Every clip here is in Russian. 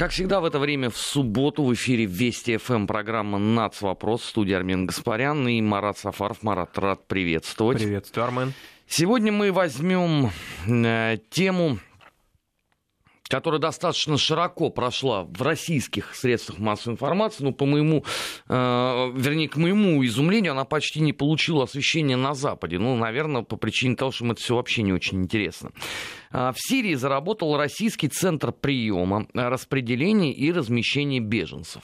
Как всегда в это время в субботу в эфире Вести ФМ программа «Нац. Вопрос». Студия Армен Гаспарян и Марат Сафаров. Марат, рад приветствовать. Приветствую, Армен. Сегодня мы возьмем э, тему которая достаточно широко прошла в российских средствах массовой информации, но по моему, э, вернее, к моему изумлению, она почти не получила освещения на Западе. Ну, наверное, по причине того, что им это все вообще не очень интересно. Э, в Сирии заработал российский центр приема, распределения и размещения беженцев.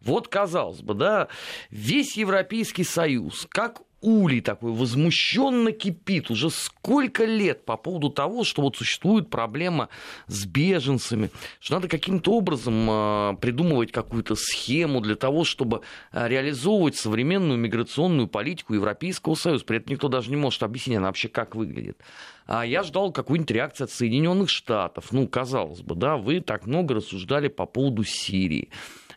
Вот, казалось бы, да, весь Европейский Союз, как улей такой возмущенно кипит уже сколько лет по поводу того, что вот существует проблема с беженцами, что надо каким-то образом э, придумывать какую-то схему для того, чтобы э, реализовывать современную миграционную политику Европейского Союза. При этом никто даже не может объяснить, она вообще как выглядит. А я ждал какую-нибудь реакцию от Соединенных Штатов. Ну, казалось бы, да, вы так много рассуждали по поводу Сирии.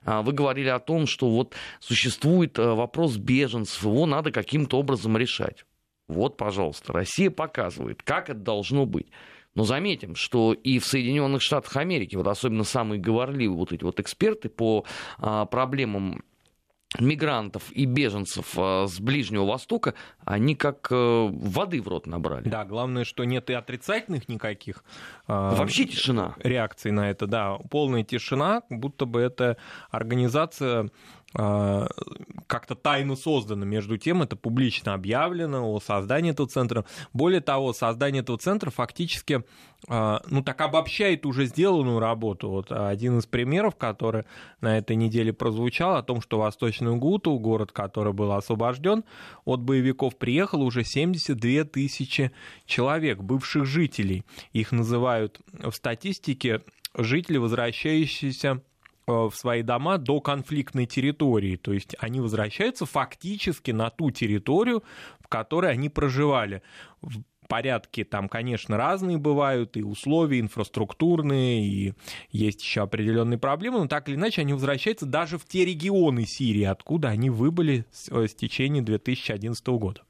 А, вы говорили о том, что вот существует э, вопрос беженцев, его надо каким-то образом решать. Вот, пожалуйста, Россия показывает, как это должно быть. Но заметим, что и в Соединенных Штатах Америки, вот особенно самые говорливые вот эти вот эксперты по а, проблемам мигрантов и беженцев э, с Ближнего Востока, они как э, воды в рот набрали. Да, главное, что нет и отрицательных никаких. Э, Вообще тишина. Реакций на это, да, полная тишина, будто бы эта организация а, как-то тайно создано. Между тем, это публично объявлено о создании этого центра. Более того, создание этого центра фактически а, ну, так обобщает уже сделанную работу. Вот один из примеров, который на этой неделе прозвучал, о том, что Восточную Гуту, город, который был освобожден от боевиков, приехало уже 72 тысячи человек, бывших жителей. Их называют в статистике жители, возвращающиеся в свои дома до конфликтной территории. То есть они возвращаются фактически на ту территорию, в которой они проживали. В порядке там, конечно, разные бывают, и условия инфраструктурные, и есть еще определенные проблемы, но так или иначе они возвращаются даже в те регионы Сирии, откуда они выбыли с, э, с течения 2011 года.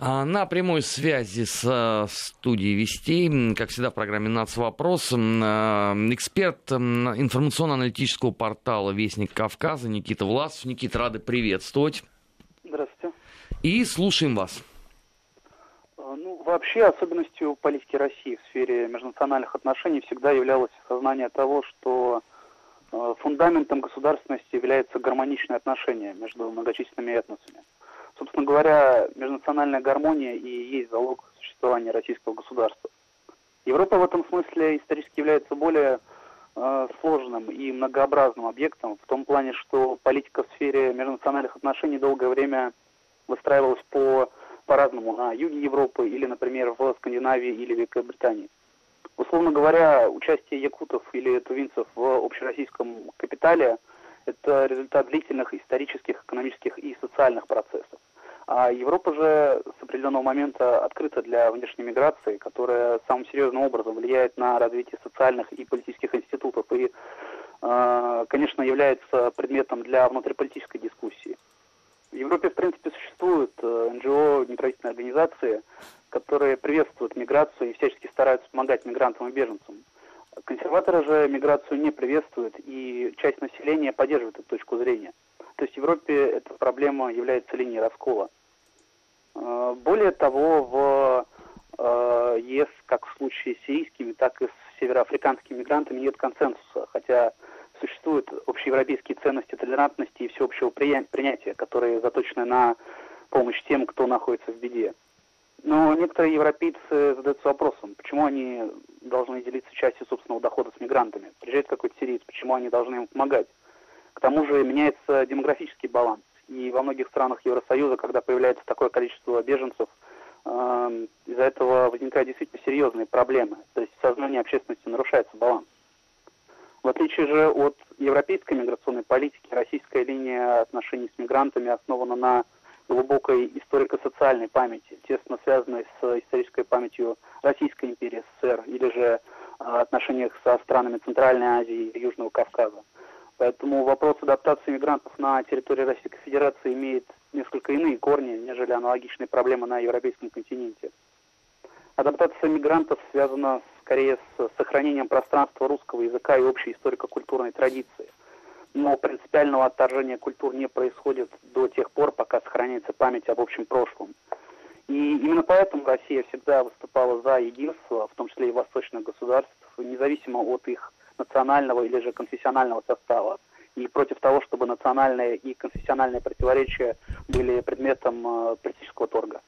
А, на прямой связи с э, студией Вестей, как всегда в программе «Нац. Вопрос», э, эксперт информационно-аналитического портала «Вестник Кавказа» Никита Власов. Никита, рады приветствовать. Здравствуйте. И слушаем вас. А, ну, вообще особенностью политики России в сфере межнациональных отношений всегда являлось осознание того, что э, фундаментом государственности является гармоничное отношение между многочисленными этносами. Собственно говоря, межнациональная гармония и есть залог существования российского государства. Европа в этом смысле исторически является более э, сложным и многообразным объектом в том плане, что политика в сфере межнациональных отношений долгое время выстраивалась по по-разному на юге Европы или, например, в Скандинавии или Великобритании. Условно говоря, участие якутов или тувинцев в общероссийском капитале – это результат длительных исторических, экономических и социальных процессов. А Европа же с определенного момента открыта для внешней миграции, которая самым серьезным образом влияет на развитие социальных и политических институтов и, э, конечно, является предметом для внутриполитической дискуссии. В Европе, в принципе, существуют э, НГО, неправительственные организации, которые приветствуют миграцию и всячески стараются помогать мигрантам и беженцам. Консерваторы же миграцию не приветствуют, и часть населения поддерживает эту точку зрения. То есть в Европе эта проблема является линией раскола. Э, более того, в э, ЕС, как в случае с сирийскими, так и с североафриканскими мигрантами, нет консенсуса, хотя существуют общеевропейские ценности толерантности и всеобщего принятия, которые заточены на помощь тем, кто находится в беде. Но некоторые европейцы задаются вопросом, почему они должны делиться частью собственного дохода с мигрантами. Приезжает какой-то сириец, почему они должны им помогать? К тому же меняется демографический баланс. И во многих странах Евросоюза, когда появляется такое количество беженцев, э, из-за этого возникают действительно серьезные проблемы. То есть в сознании общественности нарушается баланс. В отличие же от европейской миграционной политики, российская линия отношений с мигрантами основана на глубокой историко-социальной памяти, тесно связанной с исторической памятью Российской империи, СССР, или же а, отношениях со странами Центральной Азии и Южного Кавказа. Поэтому вопрос адаптации мигрантов на территории Российской Федерации имеет несколько иные корни, нежели аналогичные проблемы на европейском континенте. Адаптация мигрантов связана скорее с сохранением пространства русского языка и общей историко-культурной традиции. Но принципиального отторжения культур не происходит до тех пор, пока сохраняется память об общем прошлом. И именно поэтому Россия всегда выступала за единство, в том числе и восточных государств, независимо от их национального или же конфессионального состава, и против того, чтобы национальные и конфессиональные противоречия были предметом э, политического торга.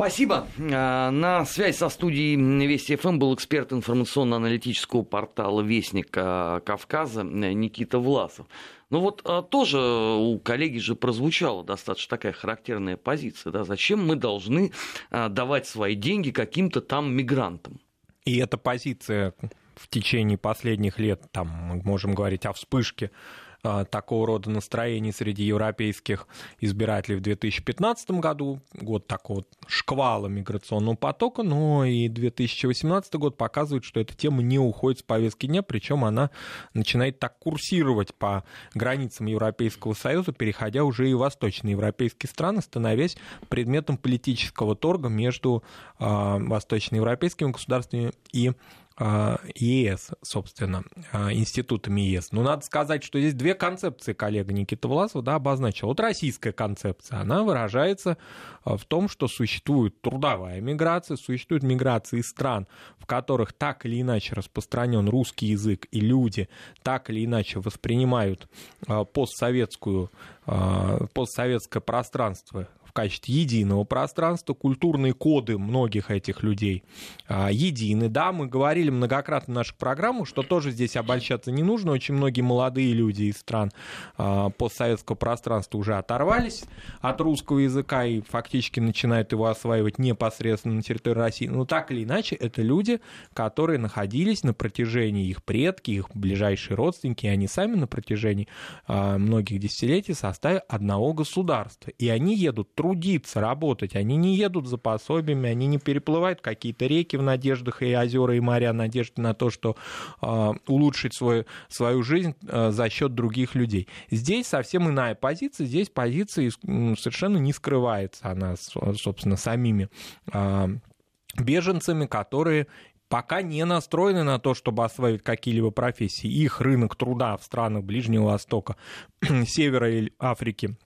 Спасибо. А, на связь со студией Вести ФМ был эксперт информационно-аналитического портала Вестник Кавказа Никита Власов. Ну вот а, тоже у коллеги же прозвучала достаточно такая характерная позиция. Да? Зачем мы должны а, давать свои деньги каким-то там мигрантам? И эта позиция в течение последних лет, там мы можем говорить о вспышке а, такого рода настроений среди европейских избирателей в 2015 году, год такого шквала миграционного потока, но и 2018 год показывает, что эта тема не уходит с повестки дня, причем она начинает так курсировать по границам Европейского Союза, переходя уже и в восточные европейские страны, становясь предметом политического торга между э, восточноевропейскими государствами и ЕС, собственно, а, институтами ЕС. Но надо сказать, что здесь две концепции коллега Никита Власов да, обозначил. Вот российская концепция, она выражается а, в том, что существует трудовая миграция, существует миграция из стран, в которых так или иначе распространен русский язык, и люди так или иначе воспринимают постсоветскую, постсоветское пространство в качестве единого пространства. Культурные коды многих этих людей а, едины. Да, мы говорили многократно в наших программах, что тоже здесь обольщаться не нужно. Очень многие молодые люди из стран а, постсоветского пространства уже оторвались от русского языка и фактически начинают его осваивать непосредственно на территории России. Но так или иначе, это люди, которые находились на протяжении их предки, их ближайшие родственники, и они сами на протяжении а, многих десятилетий в одного государства. И они едут трудиться, работать. Они не едут за пособиями, они не переплывают какие-то реки в надеждах и озера, и моря, надежды на то, что э, улучшить свой, свою жизнь э, за счет других людей. Здесь совсем иная позиция, здесь позиция совершенно не скрывается она, собственно, самими э, беженцами, которые пока не настроены на то, чтобы освоить какие-либо профессии. Их рынок труда в странах Ближнего Востока, Севера Африки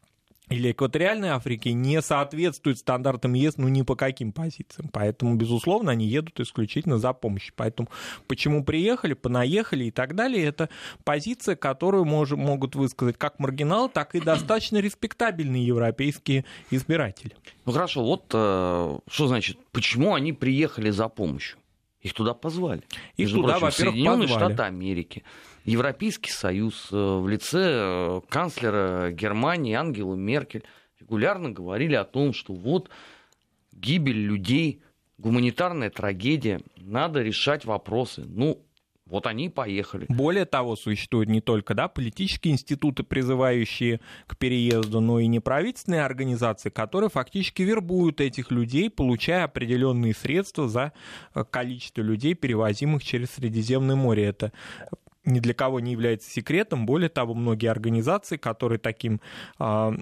или экваториальной Африки не соответствует стандартам ЕС ну ни по каким позициям. Поэтому, безусловно, они едут исключительно за помощью. Поэтому почему приехали, понаехали и так далее, это позиция, которую мож, могут высказать как маргиналы, так и достаточно респектабельные европейские избиратели. Ну хорошо, вот э, что значит, почему они приехали за помощью? Их туда позвали. Их Между туда, прочим, Соединенные позвали. Штаты Америки. Европейский Союз э, в лице э, канцлера Германии Ангелы Меркель регулярно говорили о том, что вот гибель людей, гуманитарная трагедия, надо решать вопросы. Ну, вот они и поехали. Более того, существуют не только да, политические институты, призывающие к переезду, но и неправительственные организации, которые фактически вербуют этих людей, получая определенные средства за э, количество людей, перевозимых через Средиземное море. Это ни для кого не является секретом. Более того, многие организации, которые таким э,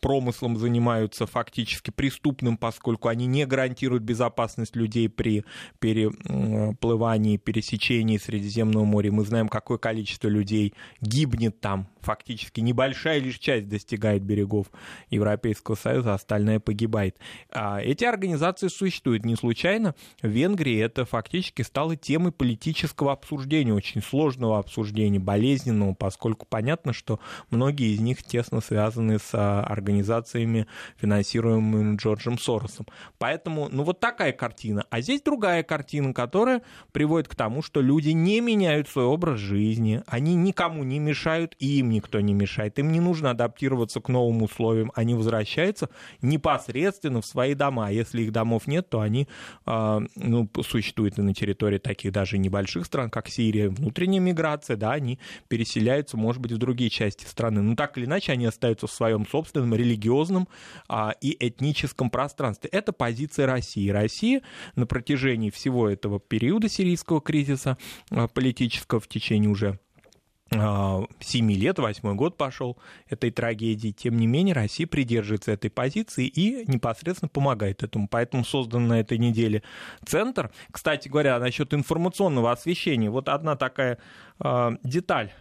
промыслом занимаются фактически преступным, поскольку они не гарантируют безопасность людей при переплывании, пересечении Средиземного моря. Мы знаем, какое количество людей гибнет там. Фактически небольшая лишь часть достигает берегов Европейского Союза, остальная погибает. А эти организации существуют не случайно. В Венгрии это фактически стало темой политического обсуждения, очень сложного обсуждения обсуждения, болезненного, поскольку понятно, что многие из них тесно связаны с а, организациями, финансируемыми Джорджем Соросом. Поэтому, ну вот такая картина. А здесь другая картина, которая приводит к тому, что люди не меняют свой образ жизни, они никому не мешают, и им никто не мешает. Им не нужно адаптироваться к новым условиям, они возвращаются непосредственно в свои дома. Если их домов нет, то они э, ну, существуют и на территории таких даже небольших стран, как Сирия, внутренняя миграция, да, они переселяются, может быть, в другие части страны. Но так или иначе они остаются в своем собственном религиозном а, и этническом пространстве. Это позиция России. Россия на протяжении всего этого периода сирийского кризиса а, политического в течение уже 7 лет, восьмой год пошел этой трагедии. Тем не менее, Россия придерживается этой позиции и непосредственно помогает этому. Поэтому создан на этой неделе центр. Кстати говоря, насчет информационного освещения. Вот одна такая э, деталь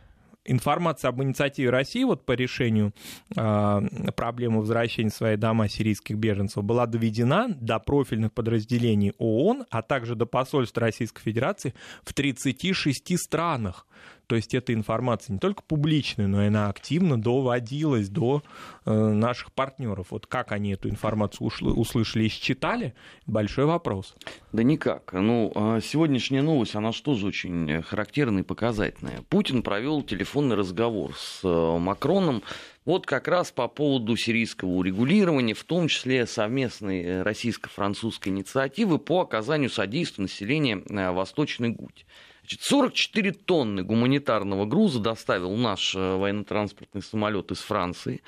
информация об инициативе России вот по решению э, проблемы возвращения в свои дома сирийских беженцев была доведена до профильных подразделений ООН, а также до посольств Российской Федерации в 36 странах. То есть эта информация не только публичная, но и она активно доводилась до э, наших партнеров. Вот как они эту информацию услышали и считали, большой вопрос. Да никак. Ну, а сегодняшняя новость, она же тоже очень характерная и показательная. Путин провел телефонный разговор с э, Макроном вот как раз по поводу сирийского урегулирования, в том числе совместной э, российско-французской инициативы по оказанию содействия населения Восточной Гути. Значит, 44 тонны гуманитарного груза доставил наш э, военно-транспортный самолет из Франции.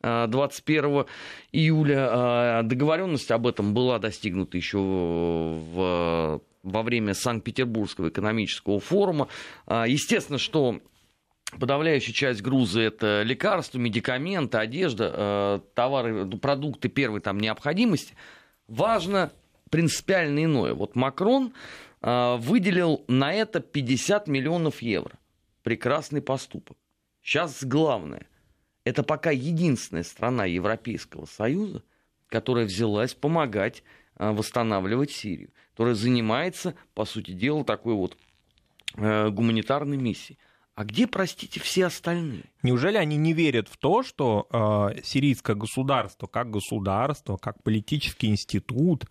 21 э, июля э, договоренность об этом была достигнута еще в, во время Санкт-Петербургского экономического форума. Естественно, что подавляющая часть груза это лекарства, медикаменты, одежда, товары, продукты первой там необходимости. Важно принципиально иное. Вот Макрон выделил на это 50 миллионов евро. Прекрасный поступок. Сейчас главное. Это пока единственная страна Европейского Союза, которая взялась помогать а, восстанавливать Сирию, которая занимается, по сути дела, такой вот э, гуманитарной миссией. А где, простите, все остальные? Неужели они не верят в то, что э, сирийское государство, как государство, как политический институт,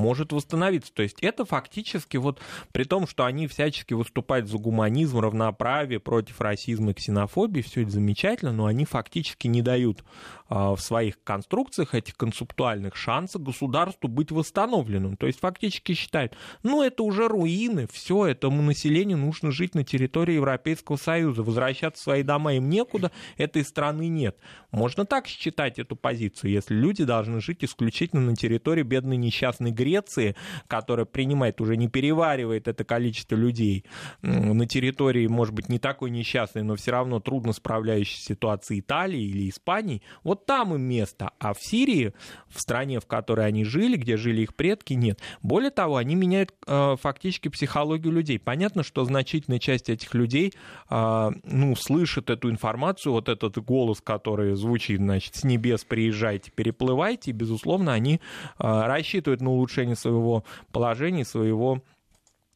может восстановиться. То есть это фактически вот при том, что они всячески выступают за гуманизм, равноправие, против расизма и ксенофобии, все это замечательно, но они фактически не дают в своих конструкциях этих концептуальных шансов государству быть восстановленным. То есть фактически считают, ну это уже руины, все, этому населению нужно жить на территории Европейского Союза, возвращаться в свои дома им некуда, этой страны нет. Можно так считать эту позицию, если люди должны жить исключительно на территории бедной несчастной Греции, которая принимает, уже не переваривает это количество людей на территории, может быть, не такой несчастной, но все равно трудно справляющейся ситуации Италии или Испании, вот там им место. А в Сирии, в стране, в которой они жили, где жили их предки, нет. Более того, они меняют э, фактически психологию людей. Понятно, что значительная часть этих людей, э, ну, слышит эту информацию, вот этот голос, который звучит, значит, с небес приезжайте, переплывайте, и, безусловно, они э, рассчитывают на улучшение своего положения, своего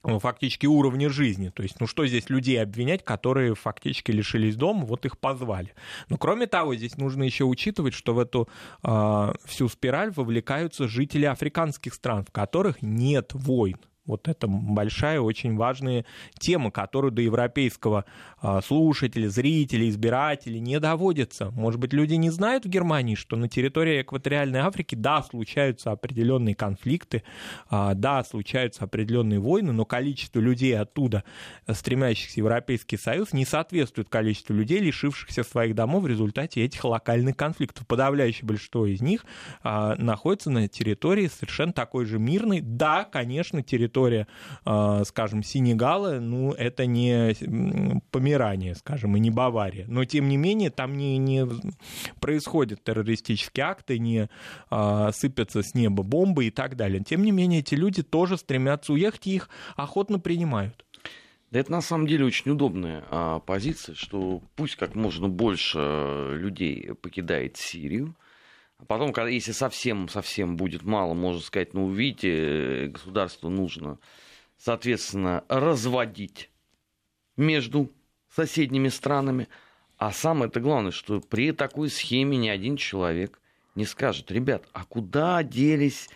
фактически уровня жизни. То есть, ну что здесь людей обвинять, которые фактически лишились дома, вот их позвали. Но кроме того, здесь нужно еще учитывать, что в эту э, всю спираль вовлекаются жители африканских стран, в которых нет войн. Вот это большая, очень важная тема, которую до европейского а, слушателя, зрителя, избирателя не доводится. Может быть, люди не знают в Германии, что на территории экваториальной Африки, да, случаются определенные конфликты, а, да, случаются определенные войны, но количество людей оттуда, стремящихся в Европейский Союз, не соответствует количеству людей, лишившихся своих домов в результате этих локальных конфликтов. Подавляющее большинство из них а, находится на территории совершенно такой же мирной, да, конечно, территории территория, а, скажем, Сенегала, ну, это не Померания, скажем, и не Бавария. Но, тем не менее, там не, не происходят террористические акты, не а, сыпятся с неба бомбы и так далее. Тем не менее, эти люди тоже стремятся уехать, и их охотно принимают. Да это на самом деле очень удобная а, позиция, что пусть как можно больше людей покидает Сирию, а потом, когда, если совсем-совсем будет мало, можно сказать, ну, видите, государству нужно, соответственно, разводить между соседними странами. А самое это главное, что при такой схеме ни один человек не скажет, ребят, а куда делись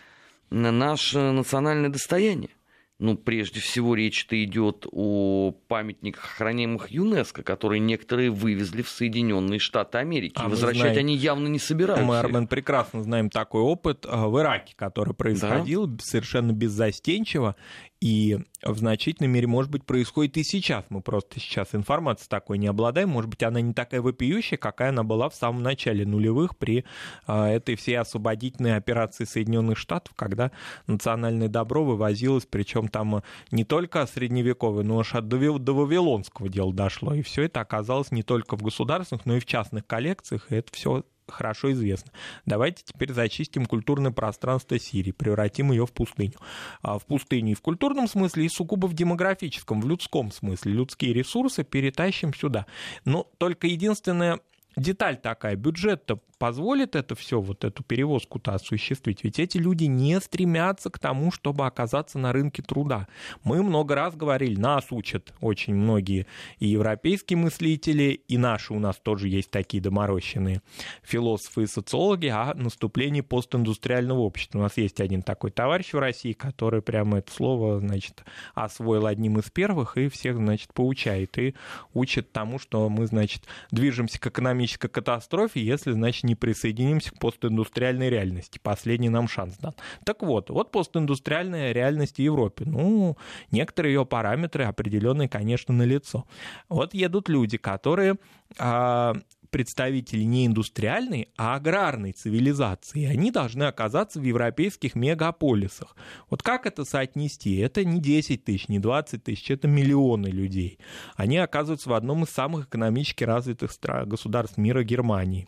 наше национальное достояние? Ну, прежде всего, речь-то идет о памятниках, охраняемых ЮНЕСКО, которые некоторые вывезли в Соединенные Штаты Америки. А Возвращать знаем, они явно не собираются. Мы, Армен, прекрасно знаем такой опыт а, в Ираке, который происходил да? совершенно беззастенчиво. И в значительной мере, может быть, происходит и сейчас. Мы просто сейчас информацией такой не обладаем. Может быть, она не такая вопиющая, какая она была в самом начале нулевых при э, этой всей освободительной операции Соединенных Штатов, когда национальное добро вывозилось, причем там не только средневековое, но аж до, до Вавилонского дела дошло. И все это оказалось не только в государственных, но и в частных коллекциях. И это все хорошо известно. Давайте теперь зачистим культурное пространство Сирии, превратим ее в пустыню. А в пустыню и в культурном смысле, и сугубо в демографическом, в людском смысле. Людские ресурсы перетащим сюда. Но только единственное деталь такая, бюджет-то позволит это все, вот эту перевозку-то осуществить? Ведь эти люди не стремятся к тому, чтобы оказаться на рынке труда. Мы много раз говорили, нас учат очень многие и европейские мыслители, и наши у нас тоже есть такие доморощенные философы и социологи о наступлении постиндустриального общества. У нас есть один такой товарищ в России, который прямо это слово, значит, освоил одним из первых и всех, значит, поучает и учит тому, что мы, значит, движемся к экономической катастрофе, если, значит, не присоединимся к постиндустриальной реальности. Последний нам шанс дан. Так вот, вот постиндустриальная реальность в Европе. Ну, некоторые ее параметры определенные, конечно, налицо. Вот едут люди, которые а, представители не индустриальной, а аграрной цивилизации. Они должны оказаться в европейских мегаполисах. Вот как это соотнести? Это не 10 тысяч, не 20 тысяч, это миллионы людей. Они оказываются в одном из самых экономически развитых государств мира Германии.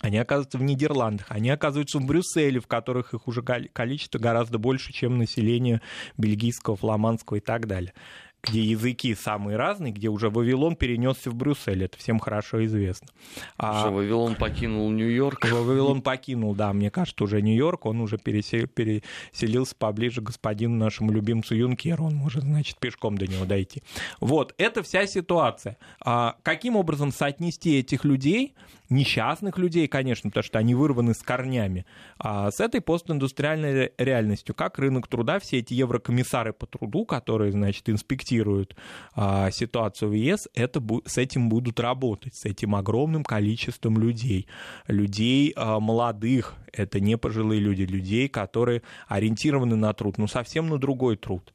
Они оказываются в Нидерландах, они оказываются в Брюсселе, в которых их уже количество гораздо больше, чем население бельгийского, фламандского и так далее где языки самые разные, где уже Вавилон перенесся в Брюссель, это всем хорошо известно. А... Что, Вавилон покинул Нью-Йорк? Вавилон покинул, да, мне кажется, уже Нью-Йорк, он уже пересел, переселился поближе к господину нашему любимцу Юнкеру, он может, значит, пешком до него дойти. Вот, это вся ситуация. А каким образом соотнести этих людей несчастных людей, конечно, потому что они вырваны с корнями, а с этой постиндустриальной реальностью, как рынок труда, все эти еврокомиссары по труду, которые, значит, инспектируют а, ситуацию в ЕС, это, с этим будут работать, с этим огромным количеством людей, людей а, молодых, это не пожилые люди, людей, которые ориентированы на труд, но совсем на другой труд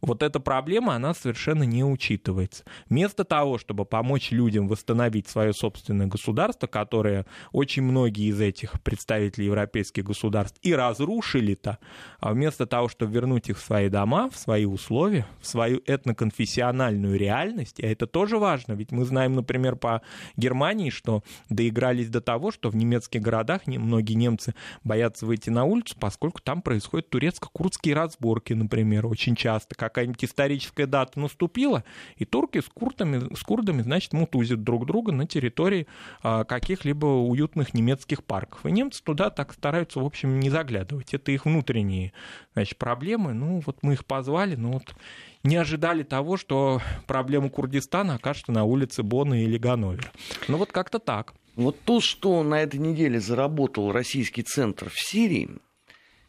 вот эта проблема, она совершенно не учитывается. Вместо того, чтобы помочь людям восстановить свое собственное государство, которое очень многие из этих представителей европейских государств и разрушили-то, а вместо того, чтобы вернуть их в свои дома, в свои условия, в свою этноконфессиональную реальность, а это тоже важно, ведь мы знаем, например, по Германии, что доигрались до того, что в немецких городах многие немцы боятся выйти на улицу, поскольку там происходят турецко-курдские разборки, например, очень часто, какая-нибудь историческая дата наступила, и турки с, куртами, с курдами, значит, мутузят друг друга на территории а, каких-либо уютных немецких парков. И немцы туда так стараются, в общем, не заглядывать. Это их внутренние, значит, проблемы. Ну, вот мы их позвали, но вот не ожидали того, что проблема Курдистана окажется на улице Бона или Ганновера. Ну, вот как-то так. Вот то, что на этой неделе заработал российский центр в Сирии,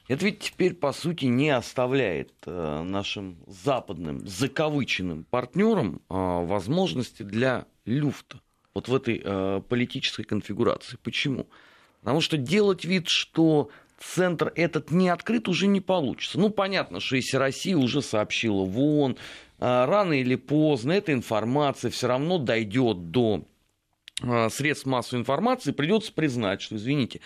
это ведь теперь, по сути, не оставляет э, нашим западным закавыченным партнерам э, возможности для люфта вот в этой э, политической конфигурации. Почему? Потому что делать вид, что центр этот не открыт, уже не получится. Ну, понятно, что если Россия уже сообщила в ООН, рано или поздно эта информация все равно дойдет до средств массовой информации, придется признать, что, извините,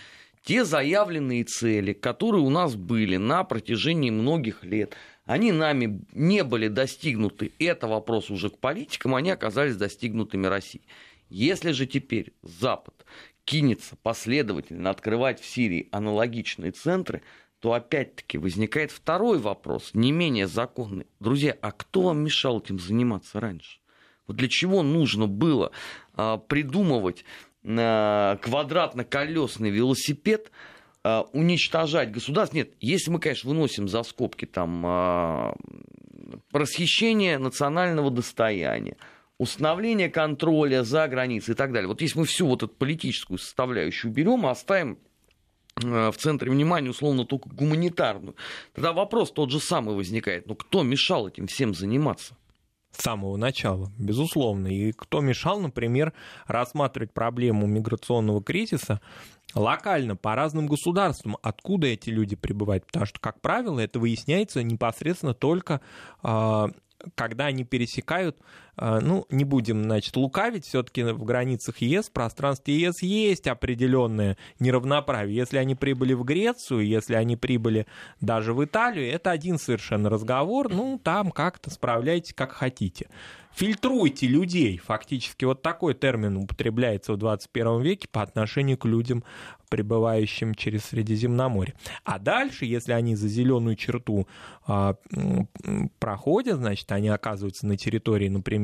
те заявленные цели, которые у нас были на протяжении многих лет, они нами не были достигнуты. Это вопрос уже к политикам, они оказались достигнутыми Россией. Если же теперь Запад кинется последовательно открывать в Сирии аналогичные центры, то опять-таки возникает второй вопрос, не менее законный. Друзья, а кто вам мешал этим заниматься раньше? Вот для чего нужно было а, придумывать квадратно-колесный велосипед а, уничтожать государство. Нет, если мы, конечно, выносим за скобки там а, расхищение национального достояния, установление контроля за границей и так далее. Вот если мы всю вот эту политическую составляющую берем и оставим а, в центре внимания условно только гуманитарную, тогда вопрос тот же самый возникает. Ну кто мешал этим всем заниматься? С самого начала, безусловно. И кто мешал, например, рассматривать проблему миграционного кризиса локально по разным государствам, откуда эти люди прибывают, потому что, как правило, это выясняется непосредственно только а, когда они пересекают, ну, не будем, значит, лукавить, все-таки в границах ЕС, в пространстве ЕС есть определенное неравноправие. Если они прибыли в Грецию, если они прибыли даже в Италию, это один совершенно разговор, ну, там как-то справляйтесь как хотите фильтруйте людей. Фактически вот такой термин употребляется в 21 веке по отношению к людям, прибывающим через Средиземноморье. А дальше, если они за зеленую черту а, проходят, значит, они оказываются на территории, например,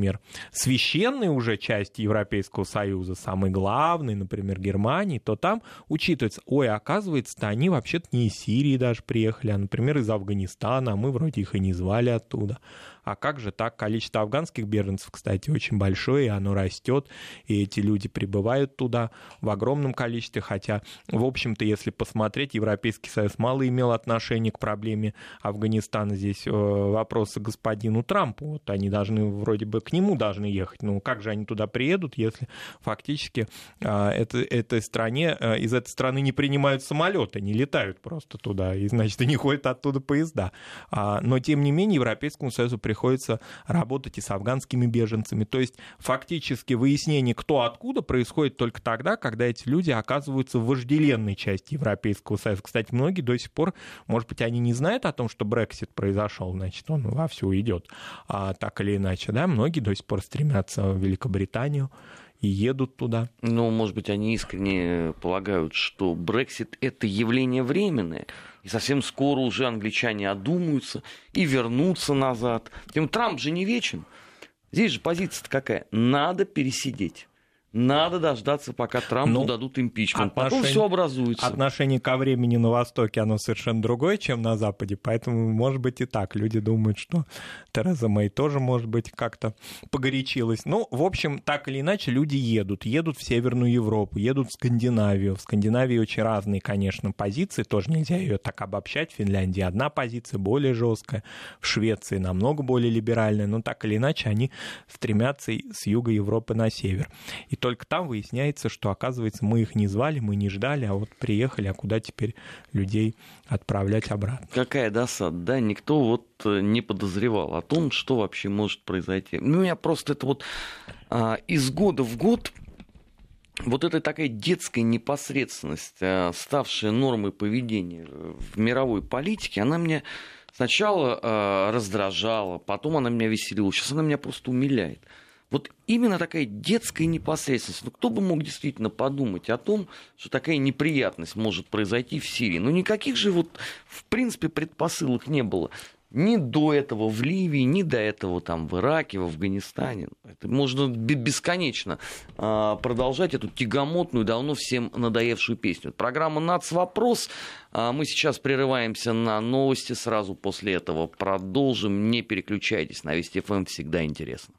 священной уже части Европейского Союза, самой главной, например, Германии, то там учитывается, ой, оказывается-то они вообще-то не из Сирии даже приехали, а, например, из Афганистана, а мы вроде их и не звали оттуда. А как же так? Количество афганских беженцев, кстати, очень большое, и оно растет, и эти люди прибывают туда в огромном количестве, хотя, в общем-то, если посмотреть, Европейский Союз мало имел отношения к проблеме Афганистана. Здесь э, вопросы господину Трампу. Вот они должны, вроде бы, к нему должны ехать. Ну, как же они туда приедут, если фактически э, это, этой стране, э, из этой страны не принимают самолеты, не летают просто туда, и, значит, и не ходят оттуда поезда. А, но, тем не менее, Европейскому Союзу приходится работать и с афганскими беженцами. То есть фактически выяснение, кто откуда, происходит только тогда, когда эти люди оказываются в вожделенной части Европейского Союза. Кстати, многие до сих пор, может быть, они не знают о том, что Брексит произошел, значит, он вовсю идет, а, так или иначе, да, многие до сих пор стремятся в Великобританию и едут туда. Ну, может быть, они искренне полагают, что Брексит – это явление временное, и совсем скоро уже англичане одумаются и вернутся назад. Тем Трамп же не вечен. Здесь же позиция какая? Надо пересидеть. Надо дождаться, пока Трампу ну, дадут импичмент. Потом все образуется. Отношение ко времени на Востоке, оно совершенно другое, чем на Западе. Поэтому, может быть, и так. Люди думают, что Тереза Мэй тоже, может быть, как-то погорячилась. Ну, в общем, так или иначе, люди едут. Едут в Северную Европу, едут в Скандинавию. В Скандинавии очень разные, конечно, позиции. Тоже нельзя ее так обобщать. В Финляндии одна позиция более жесткая. В Швеции намного более либеральная. Но так или иначе, они стремятся с юга Европы на север. И только там выясняется, что, оказывается, мы их не звали, мы не ждали, а вот приехали, а куда теперь людей отправлять обратно. Какая досада, да? Никто вот э, не подозревал о том, что вообще может произойти. Ну, у меня просто это вот а, из года в год вот эта такая детская непосредственность, а, ставшая нормой поведения в мировой политике, она меня сначала а, раздражала, потом она меня веселила, сейчас она меня просто умиляет. Вот именно такая детская непосредственность. Ну, кто бы мог действительно подумать о том, что такая неприятность может произойти в Сирии? Ну, никаких же вот, в принципе, предпосылок не было. Ни до этого в Ливии, ни до этого там в Ираке, в Афганистане. Это можно бесконечно а, продолжать эту тягомотную, давно всем надоевшую песню. Программа «Нацвопрос». А, мы сейчас прерываемся на новости. Сразу после этого продолжим. Не переключайтесь. На Вести ФМ всегда интересно.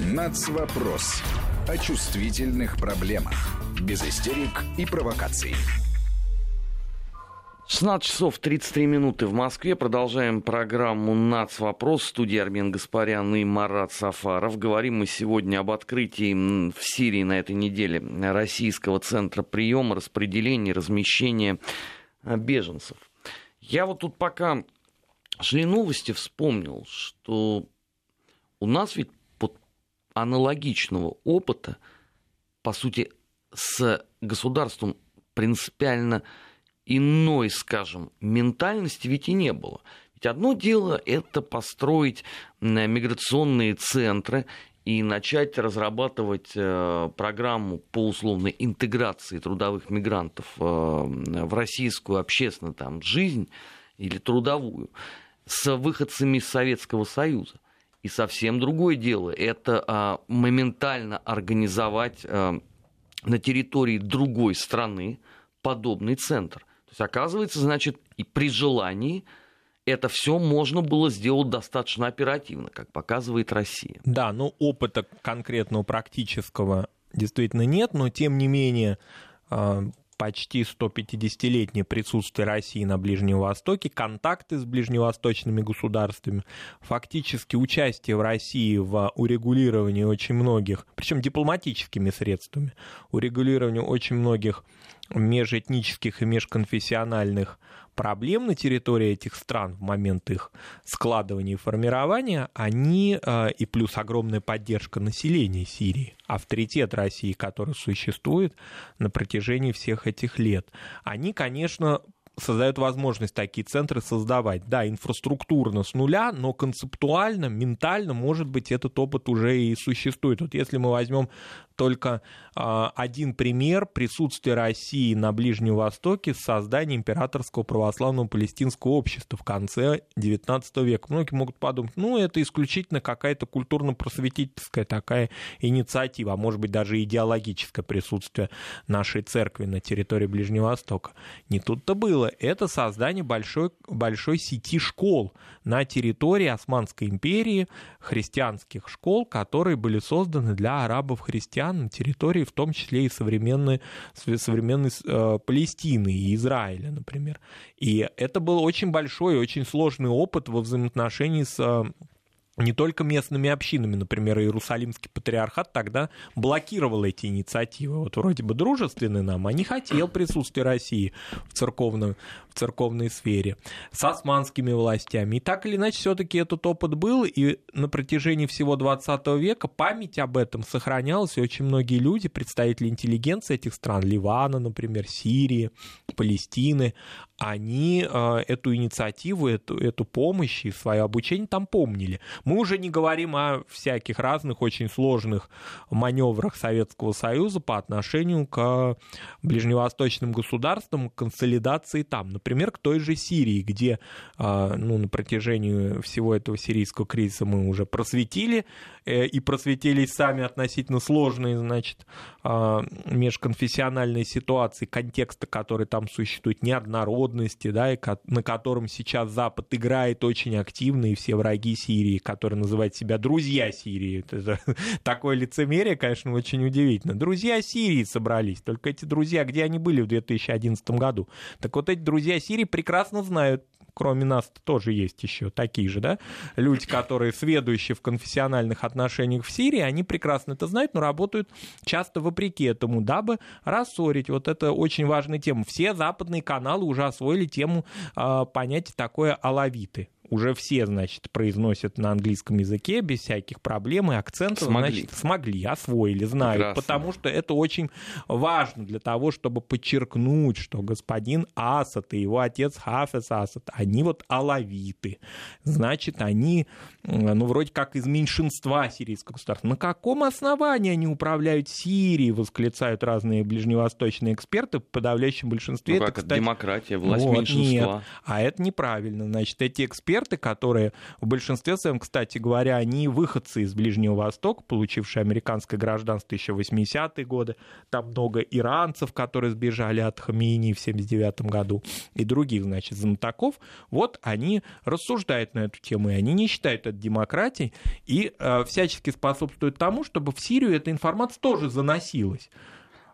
Нацвопрос. О чувствительных проблемах. Без истерик и провокаций. 16 часов 33 минуты в Москве. Продолжаем программу «Нацвопрос». В студии Армен Гаспарян и Марат Сафаров. Говорим мы сегодня об открытии в Сирии на этой неделе Российского центра приема, распределения, размещения а, беженцев. Я вот тут пока шли новости, вспомнил, что у нас ведь аналогичного опыта, по сути, с государством принципиально иной, скажем, ментальности ведь и не было. Ведь одно дело это построить миграционные центры и начать разрабатывать э, программу по условной интеграции трудовых мигрантов э, в российскую общественную там, жизнь или трудовую с выходцами из Советского Союза. И совсем другое дело – это а, моментально организовать а, на территории другой страны подобный центр. То есть, оказывается, значит, и при желании это все можно было сделать достаточно оперативно, как показывает Россия. Да, но опыта конкретного практического действительно нет, но тем не менее а, почти 150-летнее присутствие России на Ближнем Востоке, контакты с ближневосточными государствами, фактически участие в России в урегулировании очень многих, причем дипломатическими средствами, урегулировании очень многих межэтнических и межконфессиональных проблем на территории этих стран в момент их складывания и формирования, они, э, и плюс огромная поддержка населения Сирии, авторитет России, который существует на протяжении всех этих лет, они, конечно, создают возможность такие центры создавать. Да, инфраструктурно с нуля, но концептуально, ментально, может быть, этот опыт уже и существует. Вот если мы возьмем только э, один пример присутствия России на Ближнем Востоке с созданием императорского православного палестинского общества в конце XIX века. Многие могут подумать, ну, это исключительно какая-то культурно-просветительская такая инициатива, а может быть, даже идеологическое присутствие нашей церкви на территории Ближнего Востока. Не тут-то было, это создание большой, большой сети школ на территории Османской империи, христианских школ, которые были созданы для арабов-христиан на территории, в том числе и современной, современной э, Палестины и Израиля, например. И это был очень большой, очень сложный опыт во взаимоотношении с э, не только местными общинами, например, Иерусалимский патриархат тогда блокировал эти инициативы. Вот вроде бы дружественный нам, а не хотел присутствия России в, церковном, в церковной сфере с османскими властями. И так или иначе, все-таки этот опыт был, и на протяжении всего 20 века память об этом сохранялась, и очень многие люди, представители интеллигенции этих стран, Ливана, например, Сирии, Палестины, они э, эту инициативу, эту, эту помощь и свое обучение там помнили. Мы уже не говорим о всяких разных очень сложных маневрах Советского Союза по отношению к ближневосточным государствам, консолидации там. Например, к той же Сирии, где э, ну, на протяжении всего этого сирийского кризиса мы уже просветили э, и просветились сами относительно сложные, значит, межконфессиональные ситуации, контекста, который там существует, неоднородный, народности, да, и на котором сейчас Запад играет очень активно, и все враги Сирии, которые называют себя друзья Сирии. Это такое лицемерие, конечно, очень удивительно. Друзья Сирии собрались, только эти друзья, где они были в 2011 году? Так вот эти друзья Сирии прекрасно знают, кроме нас тоже есть еще такие же, да, люди, которые сведущие в конфессиональных отношениях в Сирии, они прекрасно это знают, но работают часто вопреки этому, дабы рассорить. Вот это очень важная тема. Все западные каналы уже освоили тему э, понятия такое алавиты уже все, значит, произносят на английском языке без всяких проблем и акцентов. Смогли. Значит, смогли, освоили, знают. Прекрасно. Потому что это очень важно для того, чтобы подчеркнуть, что господин Асад и его отец Хафес Асад, они вот алавиты. Значит, они, ну, вроде как из меньшинства сирийского государства. На каком основании они управляют Сирией, восклицают разные ближневосточные эксперты, в подавляющем большинстве. Ну, это, как кстати... демократия, власть вот, меньшинства. Нет, а это неправильно. Значит, эти эксперты эксперты, которые в большинстве своем, кстати говоря, они выходцы из Ближнего Востока, получившие американское гражданство еще в 80-е годы. Там много иранцев, которые сбежали от Хамини в 79 году, и других, значит, знатоков. Вот они рассуждают на эту тему, и они не считают это демократией, и э, всячески способствуют тому, чтобы в Сирию эта информация тоже заносилась.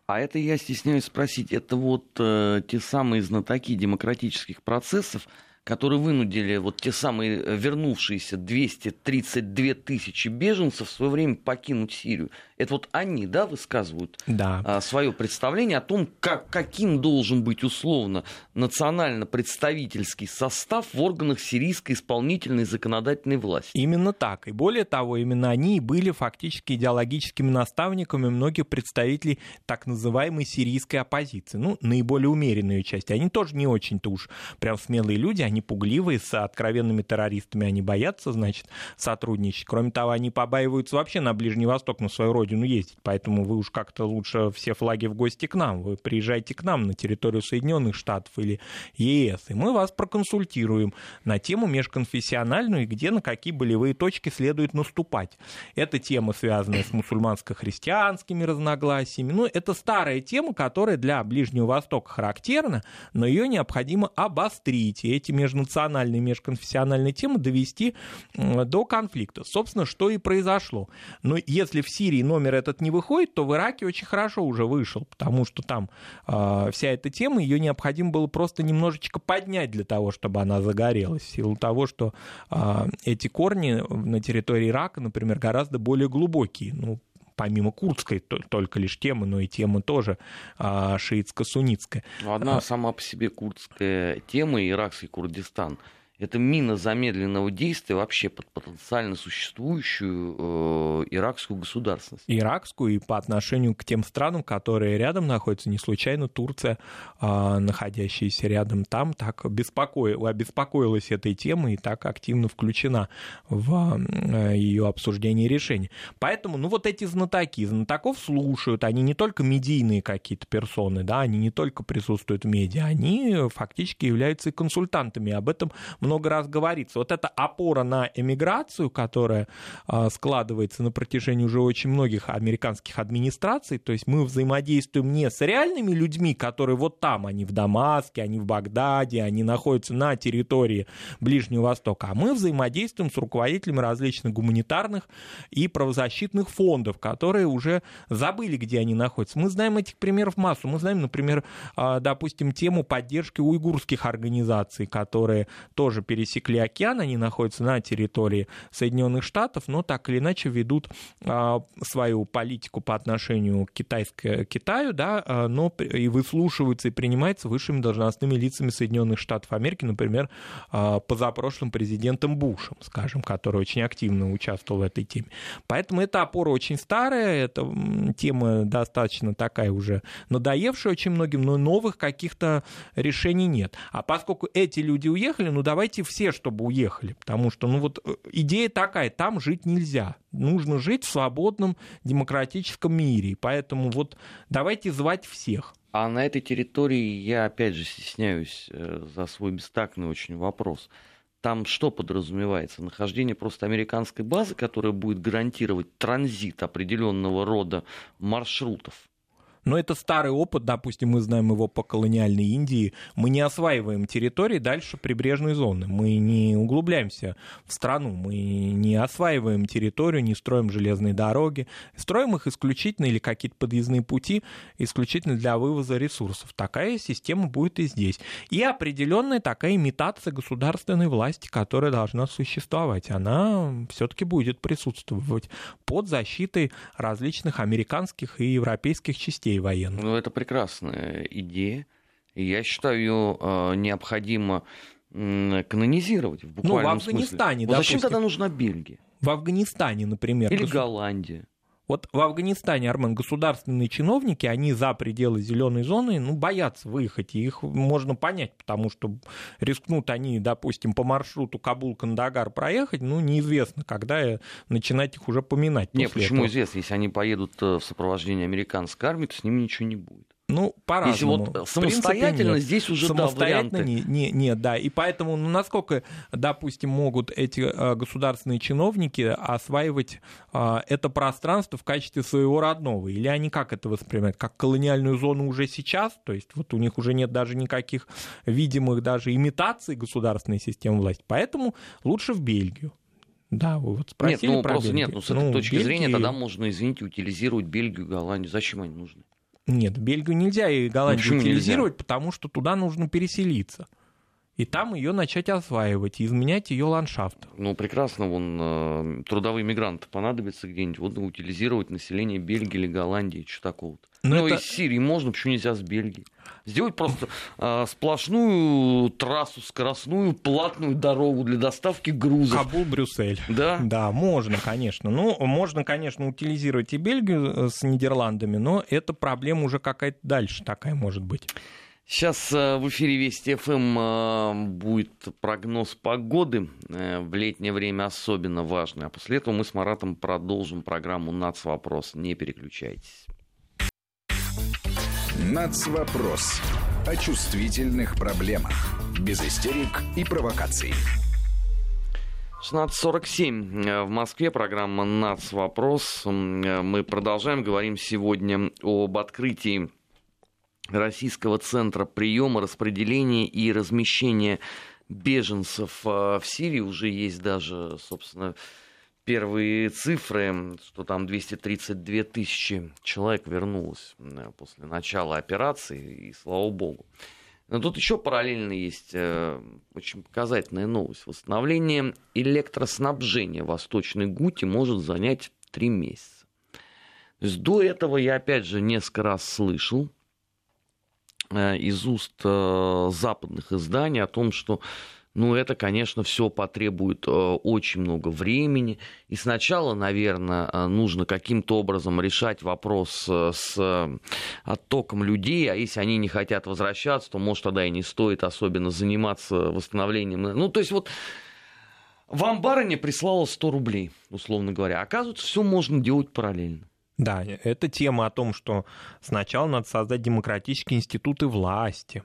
А это я стесняюсь спросить, это вот э, те самые знатоки демократических процессов, которые вынудили вот те самые э, вернувшиеся 232 тысячи беженцев в свое время покинуть Сирию. Это вот они, да, высказывают да. А, свое представление о том, как, каким должен быть условно национально-представительский состав в органах сирийской исполнительной законодательной власти. Именно так. И более того, именно они и были фактически идеологическими наставниками многих представителей так называемой сирийской оппозиции. Ну, наиболее умеренную часть. Они тоже не очень-то уж прям смелые люди, они пугливые, с откровенными террористами они боятся, значит, сотрудничать. Кроме того, они побаиваются вообще на Ближний Восток, на свою родину родину ездить, поэтому вы уж как-то лучше все флаги в гости к нам, вы приезжайте к нам на территорию Соединенных Штатов или ЕС, и мы вас проконсультируем на тему межконфессиональную, где на какие болевые точки следует наступать. Это тема, связанная с мусульманско-христианскими разногласиями, ну, это старая тема, которая для Ближнего Востока характерна, но ее необходимо обострить, и этими межнациональные, межконфессиональные темы довести до конфликта. Собственно, что и произошло. Но если в Сирии номер этот не выходит, то в Ираке очень хорошо уже вышел, потому что там э, вся эта тема, ее необходимо было просто немножечко поднять для того, чтобы она загорелась, в силу того, что э, эти корни на территории Ирака, например, гораздо более глубокие. Ну, помимо курдской только лишь темы, но и тема тоже а, шиитско-суннитская. Ну, одна сама по себе курдская тема, иракский Курдистан – это мина замедленного действия вообще под потенциально существующую э, иракскую государственность. Иракскую и по отношению к тем странам, которые рядом находятся, не случайно Турция, э, находящаяся рядом там, так беспоко... обеспокоилась этой темой и так активно включена в э, ее обсуждение и решение. Поэтому, ну вот эти знатоки, знатоков слушают, они не только медийные какие-то персоны, да, они не только присутствуют в медиа, они фактически являются и консультантами. Об этом много много раз говорится. Вот эта опора на эмиграцию, которая а, складывается на протяжении уже очень многих американских администраций, то есть мы взаимодействуем не с реальными людьми, которые вот там, они в Дамаске, они в Багдаде, они находятся на территории Ближнего Востока, а мы взаимодействуем с руководителями различных гуманитарных и правозащитных фондов, которые уже забыли, где они находятся. Мы знаем этих примеров массу. Мы знаем, например, а, допустим, тему поддержки уйгурских организаций, которые тоже тоже пересекли океан, они находятся на территории Соединенных Штатов, но так или иначе ведут а, свою политику по отношению к Китаю, да, а, но и выслушиваются и принимаются высшими должностными лицами Соединенных Штатов Америки, например, а, позапрошлым президентом Бушем, скажем, который очень активно участвовал в этой теме. Поэтому эта опора очень старая, эта тема достаточно такая уже надоевшая очень многим, но новых каких-то решений нет. А поскольку эти люди уехали, ну давайте давайте все, чтобы уехали, потому что, ну вот э, идея такая, там жить нельзя. Нужно жить в свободном демократическом мире, поэтому вот давайте звать всех. А на этой территории я, опять же, стесняюсь э, за свой бестактный очень вопрос. Там что подразумевается? Нахождение просто американской базы, которая будет гарантировать транзит определенного рода маршрутов но это старый опыт, допустим, мы знаем его по колониальной Индии. Мы не осваиваем территории дальше прибрежной зоны. Мы не углубляемся в страну, мы не осваиваем территорию, не строим железные дороги. Строим их исключительно или какие-то подъездные пути исключительно для вывоза ресурсов. Такая система будет и здесь. И определенная такая имитация государственной власти, которая должна существовать. Она все-таки будет присутствовать под защитой различных американских и европейских частей частей военных. Ну, это прекрасная идея. Я считаю, ее э, необходимо канонизировать в буквальном Ну, в Афганистане, да. Зачем тогда нужна Бельгия? В Афганистане, например. Или Голландия. Вот в Афганистане, Армен, государственные чиновники, они за пределы зеленой зоны, ну, боятся выехать, и их можно понять, потому что рискнут они, допустим, по маршруту Кабул-Кандагар проехать, ну, неизвестно, когда начинать их уже поминать. Нет, почему этого. известно, если они поедут э, в сопровождении американской армии, то с ними ничего не будет. Ну, по-разному. Если вот самостоятельно принципе, здесь уже самостоятельно да, не, не, нет, да. И поэтому, ну, насколько, допустим, могут эти а, государственные чиновники осваивать а, это пространство в качестве своего родного? Или они как это воспринимают? Как колониальную зону уже сейчас? То есть вот у них уже нет даже никаких видимых даже имитаций государственной системы власти. Поэтому лучше в Бельгию. Да, вы вот спросили нет, ну, про просто Бельгию. нет, ну, с этой ну, точки Бельгии... зрения тогда можно, извините, утилизировать Бельгию, Голландию. Зачем они нужны? Нет, Бельгию нельзя и Голландию ну, утилизировать, нельзя? потому что туда нужно переселиться. И там ее начать осваивать, и изменять ее ландшафт. Ну, прекрасно, вон э, трудовые мигранты понадобятся где-нибудь, вот утилизировать население Бельгии или Голландии, что такого-то. Но ну, это... из Сирии можно, почему нельзя с Бельгии? Сделать просто э, сплошную трассу скоростную, платную дорогу для доставки грузов. Кабул-Брюссель. Да? Да, можно, конечно. Ну, можно, конечно, утилизировать и Бельгию э, с Нидерландами, но эта проблема уже какая-то дальше такая может быть. Сейчас э, в эфире Вести ФМ э, будет прогноз погоды. В летнее время особенно важный. А после этого мы с Маратом продолжим программу «Нац. Вопрос». Не переключайтесь. Нацвопрос. О чувствительных проблемах. Без истерик и провокаций. 16.47 э, в Москве, программа «Нацвопрос». Э, мы продолжаем, говорим сегодня об открытии Российского центра приема, распределения и размещения беженцев в Сирии. Уже есть даже, собственно, первые цифры, что там 232 тысячи человек вернулось после начала операции, и слава богу. Но тут еще параллельно есть э, очень показательная новость. Восстановление электроснабжения Восточной Гути может занять три месяца. То есть до этого я, опять же, несколько раз слышал э, из уст э, западных изданий о том, что ну, это, конечно, все потребует э, очень много времени. И сначала, наверное, э, нужно каким-то образом решать вопрос э, с оттоком людей, а если они не хотят возвращаться, то, может, тогда и не стоит особенно заниматься восстановлением. Ну, то есть вот вам барыня прислала 100 рублей, условно говоря. Оказывается, все можно делать параллельно. Да, это тема о том, что сначала надо создать демократические институты власти,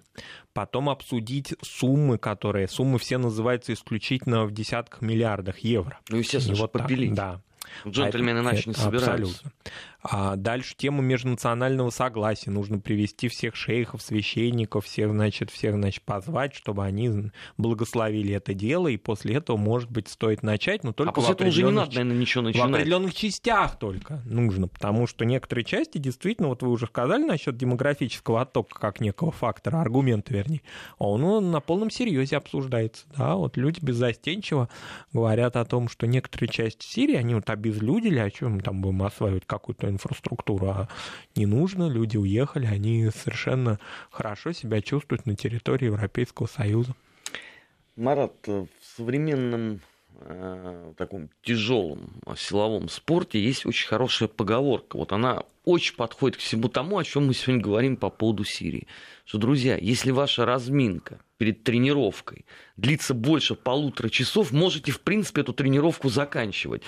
потом обсудить суммы, которые... Суммы все называются исключительно в десятках миллиардах евро. Ну, естественно, вот попилить. Да. Джентльмены иначе не собираются. Абсолютно. А дальше тема межнационального согласия. Нужно привести всех шейхов, священников, всех, значит, всех, значит, позвать, чтобы они благословили это дело, и после этого, может быть, стоит начать, но только а после этого уже не надо, наверное, ничего начинать. В определенных частях только нужно, потому что некоторые части действительно, вот вы уже сказали насчет демографического оттока как некого фактора, аргумента, вернее, он, он на полном серьезе обсуждается, да, вот люди беззастенчиво говорят о том, что некоторые части Сирии, они вот обезлюдили, о чем там будем осваивать какую-то инфраструктуру, а не нужно, люди уехали, они совершенно хорошо себя чувствуют на территории Европейского Союза. Марат, в современном э, таком тяжелом силовом спорте есть очень хорошая поговорка. Вот она очень подходит к всему тому, о чем мы сегодня говорим по поводу Сирии. Что, друзья, если ваша разминка перед тренировкой длится больше полутора часов, можете, в принципе, эту тренировку заканчивать.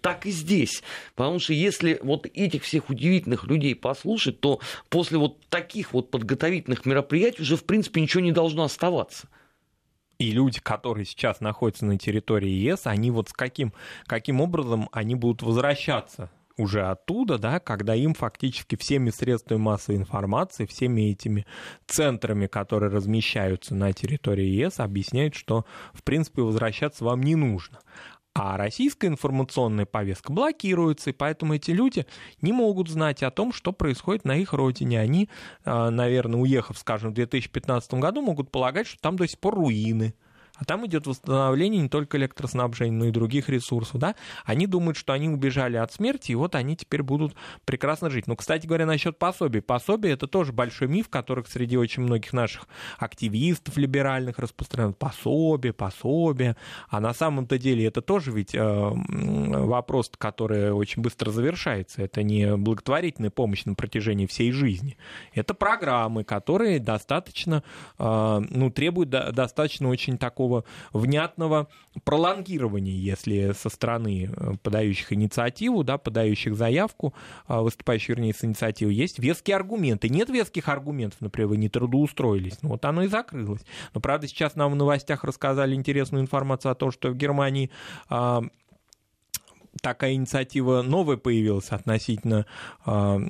Так и здесь. Потому что если вот этих всех удивительных людей послушать, то после вот таких вот подготовительных мероприятий уже, в принципе, ничего не должно оставаться. И люди, которые сейчас находятся на территории ЕС, они вот с каким, каким образом они будут возвращаться уже оттуда, да, когда им фактически всеми средствами массовой информации, всеми этими центрами, которые размещаются на территории ЕС, объясняют, что, в принципе, возвращаться вам не нужно. А российская информационная повестка блокируется, и поэтому эти люди не могут знать о том, что происходит на их родине. Они, а, наверное, уехав, скажем, в 2015 году, могут полагать, что там до сих пор руины, а там идет восстановление не только электроснабжения, но и других ресурсов, да, они думают, что они убежали от смерти, и вот они теперь будут прекрасно жить. Но, кстати говоря, насчет пособий. Пособие — это тоже большой миф, который среди очень многих наших активистов либеральных распространен. Пособие, пособие. А на самом-то деле это тоже ведь э, вопрос, который очень быстро завершается. Это не благотворительная помощь на протяжении всей жизни. Это программы, которые достаточно, э, ну, требуют достаточно очень такого такого внятного пролонгирования, если со стороны э, подающих инициативу, да, подающих заявку, а, выступающих, вернее, с инициативой, есть веские аргументы. Нет веских аргументов, например, вы не трудоустроились. Ну, вот оно и закрылось. Но, правда, сейчас нам в новостях рассказали интересную информацию о том, что в Германии а, такая инициатива новая появилась относительно а,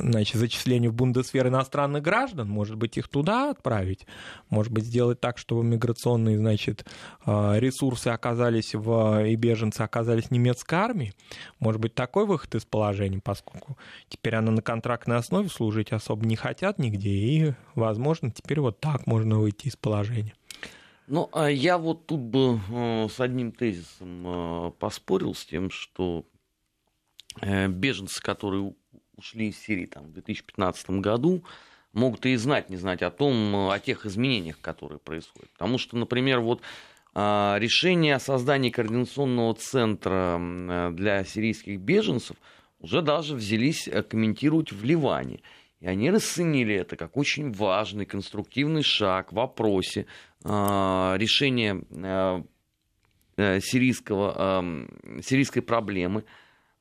значит, зачисления в Бундесвер иностранных граждан. Может быть, их туда отправить? Может быть, сделать так, чтобы миграционные значит, а, ресурсы оказались в, и беженцы оказались в немецкой армии? Может быть, такой выход из положения, поскольку теперь она на контрактной основе служить особо не хотят нигде, и, возможно, теперь вот так можно выйти из положения. Ну, а я вот тут бы э, с одним тезисом э, поспорил с тем, что э, беженцы, которые ушли из Сирии там, в 2015 году, могут и знать, не знать о том, о тех изменениях, которые происходят. Потому что, например, вот решение о создании координационного центра для сирийских беженцев уже даже взялись комментировать в Ливане. И они расценили это как очень важный, конструктивный шаг в вопросе э, решения э, э сирийского, э, сирийской проблемы.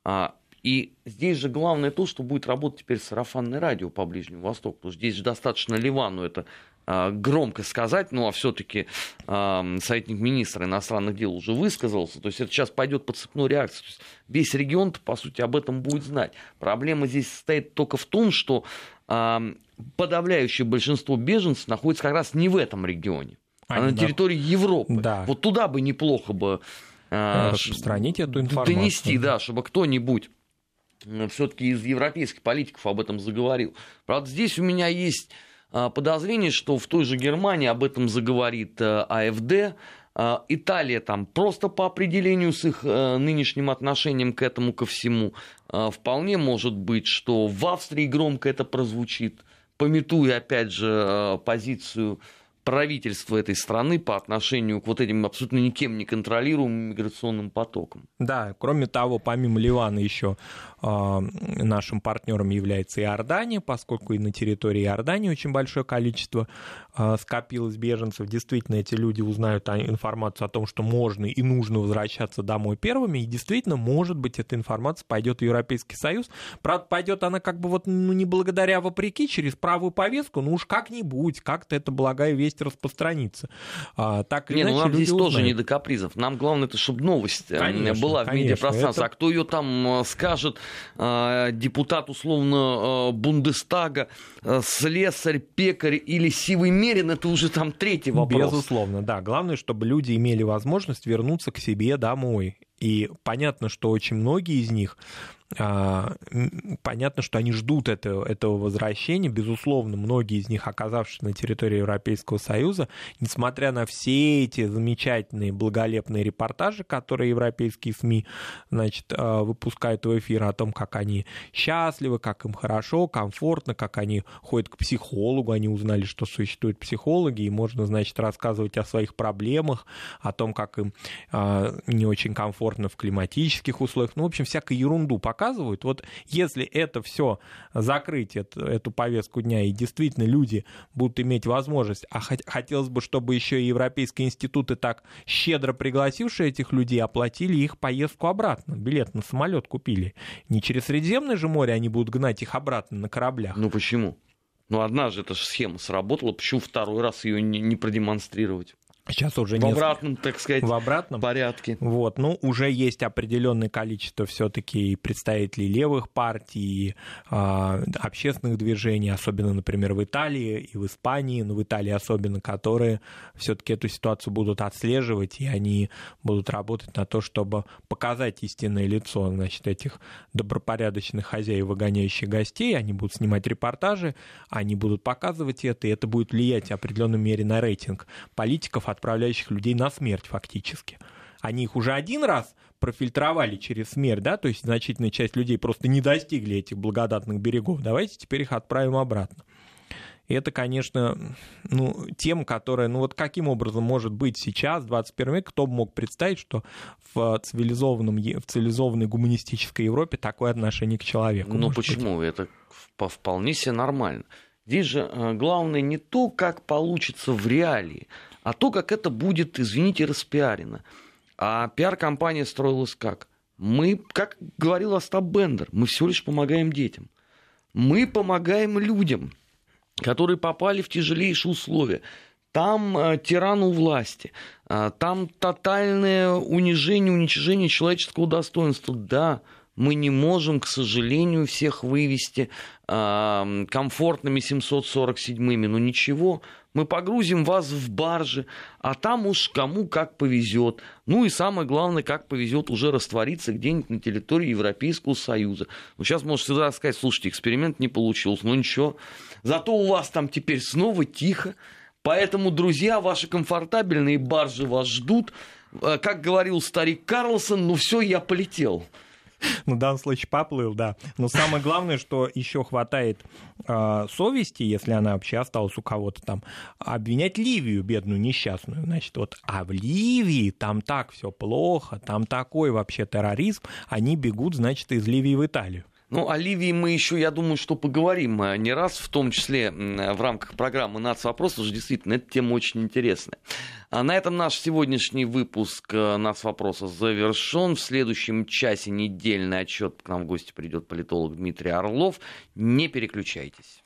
А, и здесь же главное то, что будет работать теперь сарафанное радио по Ближнему Востоку, потому что здесь же достаточно Ливану это а, громко сказать, ну а все-таки э, советник министра иностранных дел уже высказался, то есть это сейчас пойдет по цепной реакции. То есть весь регион, по сути, об этом будет знать. Проблема здесь состоит только в том, что подавляющее большинство беженцев находится как раз не в этом регионе. А на территории Европы. Да. Вот туда бы неплохо бы э, распространить эту информацию. Донести, да, чтобы кто-нибудь все-таки из европейских политиков об этом заговорил. Правда, здесь у меня есть а, подозрение, что в той же Германии об этом заговорит э, АФД, а, Италия там просто по определению с их э, нынешним отношением к этому ко всему. А, вполне может быть, что в Австрии громко это прозвучит, пометуя опять же э, позицию правительства этой страны по отношению к вот этим абсолютно никем не контролируемым миграционным потокам. Да, кроме того, помимо Ливана еще э, нашим партнером является Иордания, поскольку и на территории Иордании очень большое количество скопилось беженцев. Действительно, эти люди узнают информацию о том, что можно и нужно возвращаться домой первыми, и действительно, может быть, эта информация пойдет в Европейский Союз. Правда, пойдет она как бы вот ну, не благодаря, а вопреки, через правую повестку, ну уж как-нибудь, как-то это благая весть распространится. А, так или не, ну, иначе, ну нам здесь узнают. тоже не до капризов. Нам главное, это, чтобы новость э, конечно, была в конечно, медиапространстве. Это... А кто ее там э, скажет, э, депутат условно Бундестага, слесарь, пекарь или сивый мерин, это уже там третий вопрос. Безусловно, да. Главное, чтобы люди имели возможность вернуться к себе домой. И понятно, что очень многие из них понятно, что они ждут этого, этого возвращения. Безусловно, многие из них, оказавшись на территории Европейского Союза, несмотря на все эти замечательные, благолепные репортажи, которые европейские СМИ значит, а, выпускают в эфир о том, как они счастливы, как им хорошо, комфортно, как они ходят к психологу, они узнали, что существуют психологи, и можно, значит, рассказывать о своих проблемах, о том, как им а, не очень комфортно в климатических условиях, ну, в общем, всякую ерунду показывают. Вот если это все закрыть, эту, эту повестку дня, и действительно люди будут иметь возможность, а хотелось бы, чтобы еще и европейские институты так щедро пригласившие этих людей оплатили их поездку обратно, билет на самолет купили. Не через Средиземное же море они будут гнать их обратно на кораблях. Ну почему? Ну, одна же эта схема сработала, почему второй раз ее не, не продемонстрировать? Сейчас уже в обратном, так сказать, в обратном порядке. Вот, ну уже есть определенное количество все-таки представителей левых партий, э, общественных движений, особенно, например, в Италии и в Испании, но в Италии особенно, которые все-таки эту ситуацию будут отслеживать и они будут работать на то, чтобы показать истинное лицо, значит, этих добропорядочных хозяев, выгоняющих гостей. Они будут снимать репортажи, они будут показывать это, и это будет влиять в определенной мере на рейтинг политиков, отправляющих людей на смерть фактически. Они их уже один раз профильтровали через смерть, да, то есть значительная часть людей просто не достигли этих благодатных берегов. Давайте теперь их отправим обратно. И это, конечно, ну, тема, которая, ну вот каким образом может быть сейчас, в 21 веке, кто бы мог представить, что в, цивилизованном, в цивилизованной гуманистической Европе такое отношение к человеку? Ну почему? Быть? Это вполне себе нормально. Здесь же э, главное не то, как получится в реалии, а то, как это будет, извините, распиарено. А пиар-компания строилась как? Мы, как говорил Остап Бендер, мы всего лишь помогаем детям. Мы помогаем людям, которые попали в тяжелейшие условия. Там э, тиран у власти, э, там тотальное унижение, уничижение человеческого достоинства. Да, мы не можем, к сожалению, всех вывести э, комфортными 747-ми, но ничего, мы погрузим вас в баржи, а там уж кому как повезет. Ну и самое главное, как повезет уже раствориться где-нибудь на территории Европейского Союза. Ну сейчас можешь всегда сказать, слушайте, эксперимент не получился, ну ничего. Зато у вас там теперь снова тихо. Поэтому, друзья, ваши комфортабельные баржи вас ждут. Э, как говорил старик Карлсон, ну все, я полетел. Ну, в данном случае поплыл, да. Но самое главное, что еще хватает э, совести, если она вообще осталась у кого-то там, обвинять Ливию, бедную, несчастную. Значит, вот, а в Ливии там так все плохо, там такой вообще терроризм, они бегут, значит, из Ливии в Италию. Ну, о Ливии мы еще, я думаю, что поговорим э, не раз, в том числе в рамках программы «Нацвопрос», потому что действительно эта тема очень интересная. А на этом наш сегодняшний выпуск э, «Нацвопроса» завершен. В следующем часе недельный отчет к нам в гости придет политолог Дмитрий Орлов. Не переключайтесь.